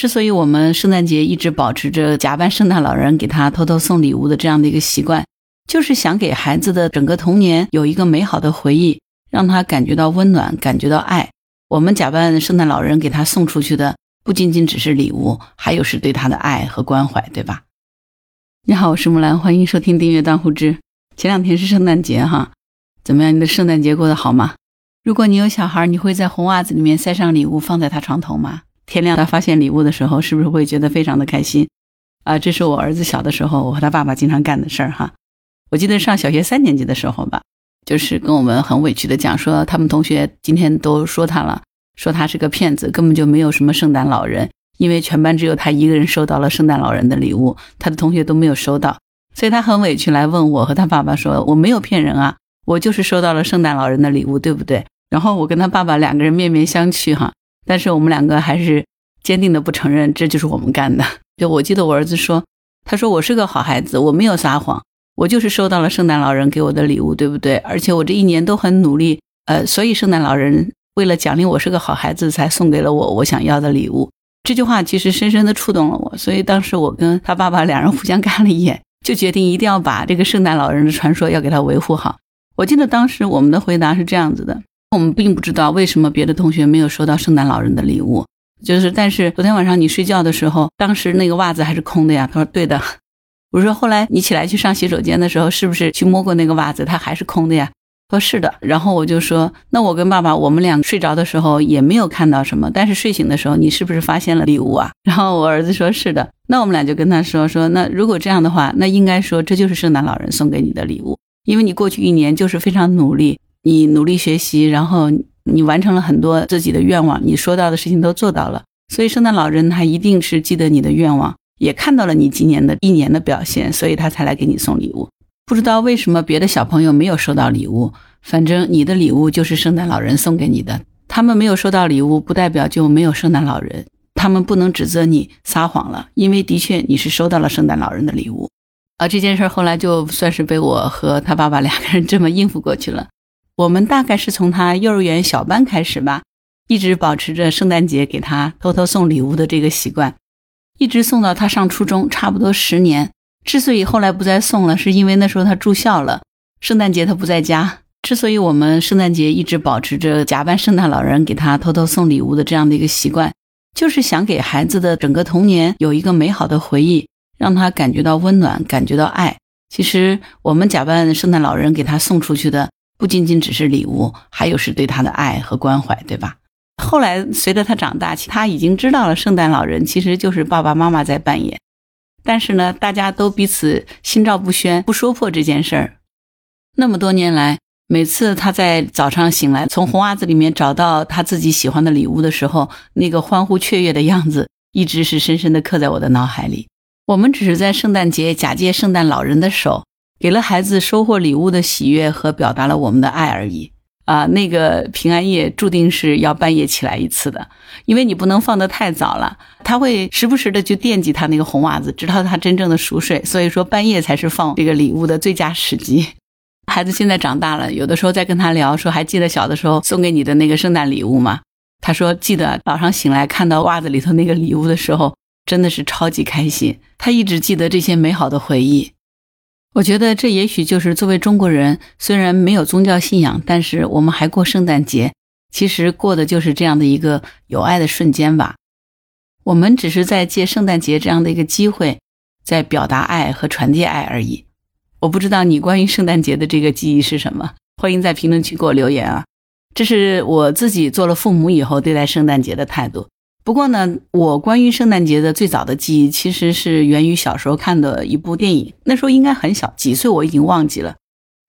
之所以我们圣诞节一直保持着假扮圣诞老人给他偷偷送礼物的这样的一个习惯，就是想给孩子的整个童年有一个美好的回忆，让他感觉到温暖，感觉到爱。我们假扮圣诞老人给他送出去的，不仅仅只是礼物，还有是对他的爱和关怀，对吧？你好，我是木兰，欢迎收听订阅当户知。前两天是圣诞节哈，怎么样？你的圣诞节过得好吗？如果你有小孩，你会在红袜子里面塞上礼物，放在他床头吗？天亮，他发现礼物的时候，是不是会觉得非常的开心？啊，这是我儿子小的时候，我和他爸爸经常干的事儿哈。我记得上小学三年级的时候吧，就是跟我们很委屈的讲说，他们同学今天都说他了，说他是个骗子，根本就没有什么圣诞老人，因为全班只有他一个人收到了圣诞老人的礼物，他的同学都没有收到，所以他很委屈来问我和他爸爸说，我没有骗人啊，我就是收到了圣诞老人的礼物，对不对？然后我跟他爸爸两个人面面相觑哈。但是我们两个还是坚定的不承认，这就是我们干的。就我记得我儿子说，他说我是个好孩子，我没有撒谎，我就是收到了圣诞老人给我的礼物，对不对？而且我这一年都很努力，呃，所以圣诞老人为了奖励我是个好孩子，才送给了我我想要的礼物。这句话其实深深的触动了我，所以当时我跟他爸爸两人互相看了一眼，就决定一定要把这个圣诞老人的传说要给他维护好。我记得当时我们的回答是这样子的。我们并不知道为什么别的同学没有收到圣诞老人的礼物，就是，但是昨天晚上你睡觉的时候，当时那个袜子还是空的呀。他说对的。我说后来你起来去上洗手间的时候，是不是去摸过那个袜子，它还是空的呀？说是的。然后我就说，那我跟爸爸，我们俩睡着的时候也没有看到什么，但是睡醒的时候，你是不是发现了礼物啊？然后我儿子说是的。那我们俩就跟他说说，那如果这样的话，那应该说这就是圣诞老人送给你的礼物，因为你过去一年就是非常努力。你努力学习，然后你完成了很多自己的愿望，你说到的事情都做到了，所以圣诞老人他一定是记得你的愿望，也看到了你今年的一年的表现，所以他才来给你送礼物。不知道为什么别的小朋友没有收到礼物，反正你的礼物就是圣诞老人送给你的。他们没有收到礼物，不代表就没有圣诞老人，他们不能指责你撒谎了，因为的确你是收到了圣诞老人的礼物。而这件事后来就算是被我和他爸爸两个人这么应付过去了。我们大概是从他幼儿园小班开始吧，一直保持着圣诞节给他偷偷送礼物的这个习惯，一直送到他上初中，差不多十年。之所以后来不再送了，是因为那时候他住校了，圣诞节他不在家。之所以我们圣诞节一直保持着假扮圣诞老人给他偷偷送礼物的这样的一个习惯，就是想给孩子的整个童年有一个美好的回忆，让他感觉到温暖，感觉到爱。其实我们假扮圣诞老人给他送出去的。不仅仅只是礼物，还有是对他的爱和关怀，对吧？后来随着他长大，他已经知道了圣诞老人其实就是爸爸妈妈在扮演，但是呢，大家都彼此心照不宣，不说破这件事儿。那么多年来，每次他在早上醒来，从红袜子里面找到他自己喜欢的礼物的时候，那个欢呼雀跃的样子，一直是深深的刻在我的脑海里。我们只是在圣诞节假借圣诞老人的手。给了孩子收获礼物的喜悦和表达了我们的爱而已啊！那个平安夜注定是要半夜起来一次的，因为你不能放得太早了，他会时不时的就惦记他那个红袜子，直到他真正的熟睡。所以说半夜才是放这个礼物的最佳时机。孩子现在长大了，有的时候在跟他聊说，还记得小的时候送给你的那个圣诞礼物吗？他说记得。早上醒来看到袜子里头那个礼物的时候，真的是超级开心。他一直记得这些美好的回忆。我觉得这也许就是作为中国人，虽然没有宗教信仰，但是我们还过圣诞节，其实过的就是这样的一个有爱的瞬间吧。我们只是在借圣诞节这样的一个机会，在表达爱和传递爱而已。我不知道你关于圣诞节的这个记忆是什么，欢迎在评论区给我留言啊。这是我自己做了父母以后对待圣诞节的态度。不过呢，我关于圣诞节的最早的记忆，其实是源于小时候看的一部电影。那时候应该很小，几岁我已经忘记了。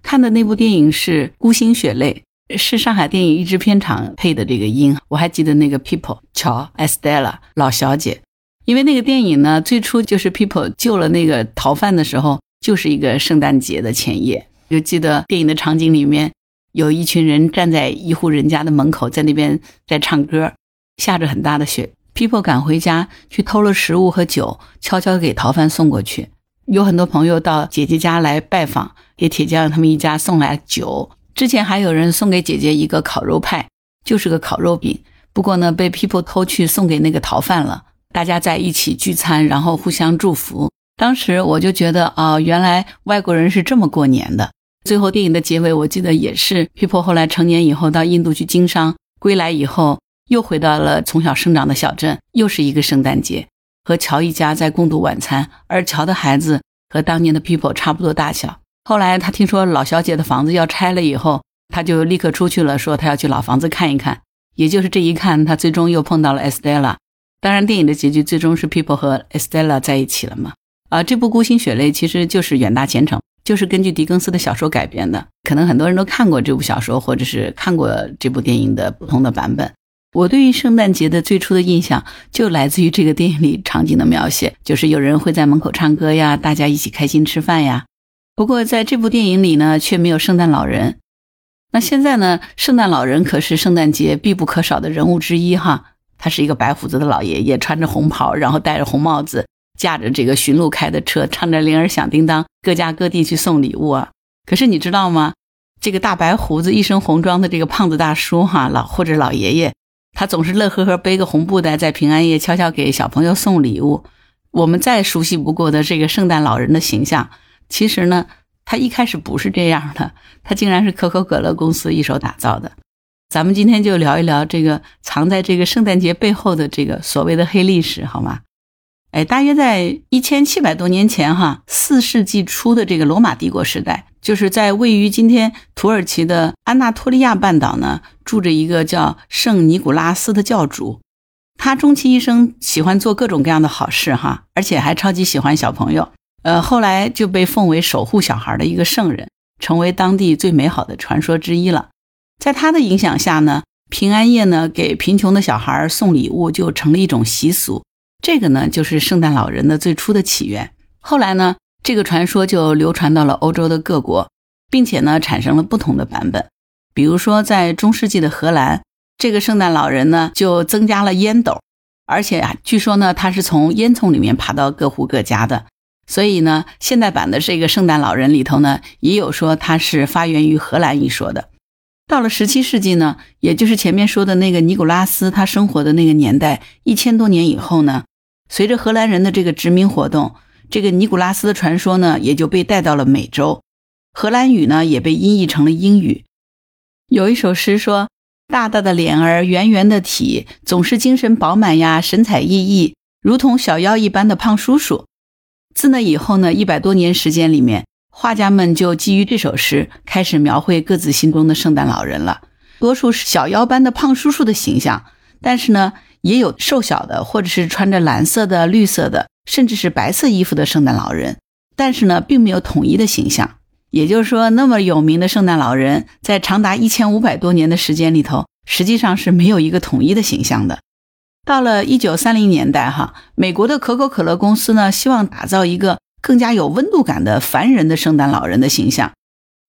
看的那部电影是《孤星血泪》，是上海电影译制片厂配的这个音。我还记得那个 People 乔 Estella 老小姐，因为那个电影呢，最初就是 People 救了那个逃犯的时候，就是一个圣诞节的前夜。就记得电影的场景里面，有一群人站在一户人家的门口，在那边在唱歌。下着很大的雪，People 赶回家去偷了食物和酒，悄悄给逃犯送过去。有很多朋友到姐姐家来拜访，给铁匠他们一家送来酒。之前还有人送给姐姐一个烤肉派，就是个烤肉饼。不过呢，被 People 偷去送给那个逃犯了。大家在一起聚餐，然后互相祝福。当时我就觉得，哦，原来外国人是这么过年的。最后电影的结尾，我记得也是 People 后来成年以后到印度去经商，归来以后又回到了从小生长的小镇，又是一个圣诞节，和乔一家在共度晚餐。而乔的孩子和当年的 People 差不多大小。后来他听说老小姐的房子要拆了以后，他就立刻出去了，说他要去老房子看一看。也就是这一看，他最终又碰到了 Estella。当然，电影的结局最终是 People 和 Estella 在一起了嘛？啊，这部《孤星血泪》其实就是远大前程，就是根据狄更斯的小说改编的。可能很多人都看过这部小说，或者是看过这部电影的不同的版本。我对于圣诞节的最初的印象就来自于这个电影里场景的描写，就是有人会在门口唱歌呀，大家一起开心吃饭呀。不过在这部电影里呢，却没有圣诞老人。那现在呢，圣诞老人可是圣诞节必不可少的人物之一哈。他是一个白胡子的老爷爷，穿着红袍，然后戴着红帽子，驾着这个驯鹿开的车，唱着铃儿响叮当，各家各地去送礼物啊。可是你知道吗？这个大白胡子、一身红装的这个胖子大叔哈，老或者老爷爷，他总是乐呵呵背个红布袋，在平安夜悄悄给小朋友送礼物。我们再熟悉不过的这个圣诞老人的形象。其实呢，他一开始不是这样的，他竟然是可口可乐公司一手打造的。咱们今天就聊一聊这个藏在这个圣诞节背后的这个所谓的黑历史，好吗？哎，大约在一千七百多年前，哈，四世纪初的这个罗马帝国时代，就是在位于今天土耳其的安纳托利亚半岛呢，住着一个叫圣尼古拉斯的教主，他终其一生喜欢做各种各样的好事，哈，而且还超级喜欢小朋友。呃，后来就被奉为守护小孩的一个圣人，成为当地最美好的传说之一了。在他的影响下呢，平安夜呢给贫穷的小孩送礼物就成了一种习俗。这个呢就是圣诞老人的最初的起源。后来呢，这个传说就流传到了欧洲的各国，并且呢产生了不同的版本。比如说在中世纪的荷兰，这个圣诞老人呢就增加了烟斗，而且啊，据说呢他是从烟囱里面爬到各户各家的。所以呢，现代版的这个圣诞老人里头呢，也有说他是发源于荷兰一说的。到了十七世纪呢，也就是前面说的那个尼古拉斯他生活的那个年代，一千多年以后呢，随着荷兰人的这个殖民活动，这个尼古拉斯的传说呢，也就被带到了美洲，荷兰语呢也被音译成了英语。有一首诗说：“大大的脸儿，圆圆的体，总是精神饱满呀，神采奕奕，如同小妖一般的胖叔叔。”自那以后呢，一百多年时间里面，画家们就基于这首诗开始描绘各自心中的圣诞老人了。多数是小妖般的胖叔叔的形象，但是呢，也有瘦小的，或者是穿着蓝色的、绿色的，甚至是白色衣服的圣诞老人。但是呢，并没有统一的形象。也就是说，那么有名的圣诞老人，在长达一千五百多年的时间里头，实际上是没有一个统一的形象的。到了一九三零年代，哈，美国的可口可乐公司呢，希望打造一个更加有温度感的凡人的圣诞老人的形象，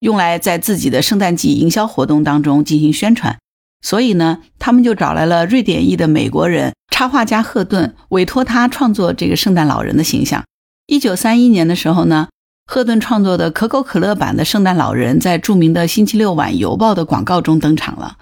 用来在自己的圣诞季营销活动当中进行宣传。所以呢，他们就找来了瑞典裔的美国人插画家赫顿，委托他创作这个圣诞老人的形象。一九三一年的时候呢，赫顿创作的可口可乐版的圣诞老人在著名的星期六晚邮报的广告中登场了。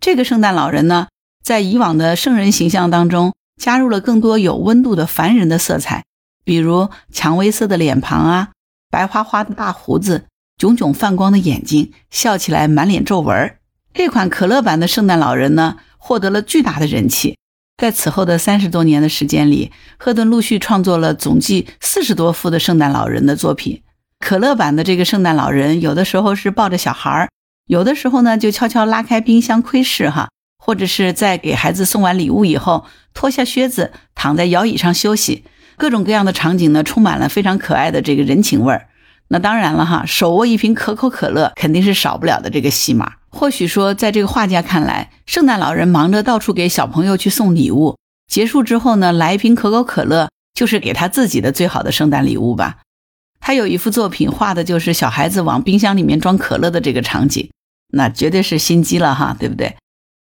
这个圣诞老人呢。在以往的圣人形象当中，加入了更多有温度的凡人的色彩，比如蔷薇色的脸庞啊，白花花的大胡子，炯炯泛光的眼睛，笑起来满脸皱纹儿。这款可乐版的圣诞老人呢，获得了巨大的人气。在此后的三十多年的时间里，赫顿陆续创作了总计四十多幅的圣诞老人的作品。可乐版的这个圣诞老人，有的时候是抱着小孩儿，有的时候呢就悄悄拉开冰箱窥视哈。或者是在给孩子送完礼物以后，脱下靴子躺在摇椅上休息，各种各样的场景呢，充满了非常可爱的这个人情味儿。那当然了哈，手握一瓶可口可乐肯定是少不了的这个戏码。或许说，在这个画家看来，圣诞老人忙着到处给小朋友去送礼物，结束之后呢，来一瓶可口可乐就是给他自己的最好的圣诞礼物吧。他有一幅作品画的就是小孩子往冰箱里面装可乐的这个场景，那绝对是心机了哈，对不对？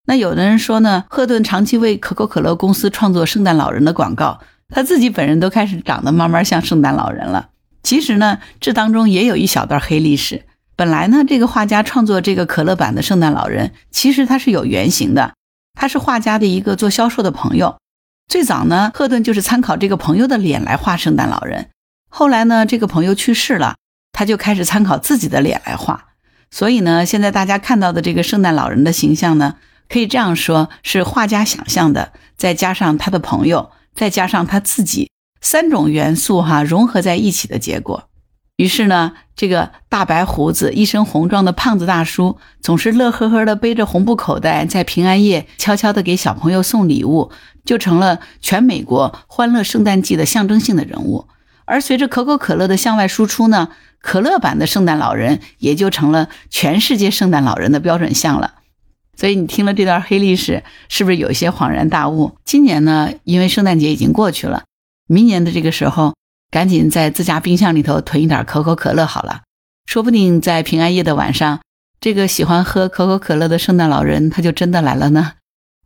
那有的人说呢，赫顿长期为可口可乐公司创作圣诞老人的广告，他自己本人都开始长得慢慢像圣诞老人了。其实呢，这当中也有一小段黑历史。本来呢，这个画家创作这个可乐版的圣诞老人，其实他是有原型的，他是画家的一个做销售的朋友。最早呢，赫顿就是参考这个朋友的脸来画圣诞老人。后来呢，这个朋友去世了，他就开始参考自己的脸来画。所以呢，现在大家看到的这个圣诞老人的形象呢，可以这样说，是画家想象的，再加上他的朋友，再加上他自己三种元素哈融合在一起的结果。于是呢，这个大白胡子、一身红装的胖子大叔，总是乐呵呵的背着红布口袋，在平安夜悄悄的给小朋友送礼物，就成了全美国欢乐圣诞季的象征性的人物。而随着可口可乐的向外输出呢，可乐版的圣诞老人也就成了全世界圣诞老人的标准像了。所以你听了这段黑历史，是不是有一些恍然大悟？今年呢，因为圣诞节已经过去了，明年的这个时候。赶紧在自家冰箱里头囤一点可口可乐好了，说不定在平安夜的晚上，这个喜欢喝可口可乐的圣诞老人他就真的来了呢。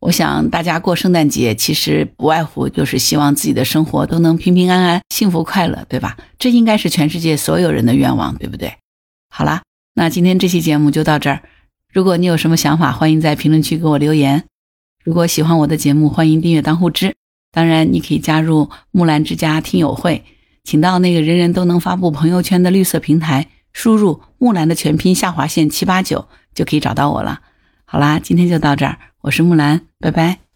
我想大家过圣诞节其实不外乎就是希望自己的生活都能平平安安、幸福快乐，对吧？这应该是全世界所有人的愿望，对不对？好啦，那今天这期节目就到这儿。如果你有什么想法，欢迎在评论区给我留言。如果喜欢我的节目，欢迎订阅当户知。当然，你可以加入木兰之家听友会。请到那个人人都能发布朋友圈的绿色平台，输入木兰的全拼下划线七八九，就可以找到我了。好啦，今天就到这儿，我是木兰，拜拜。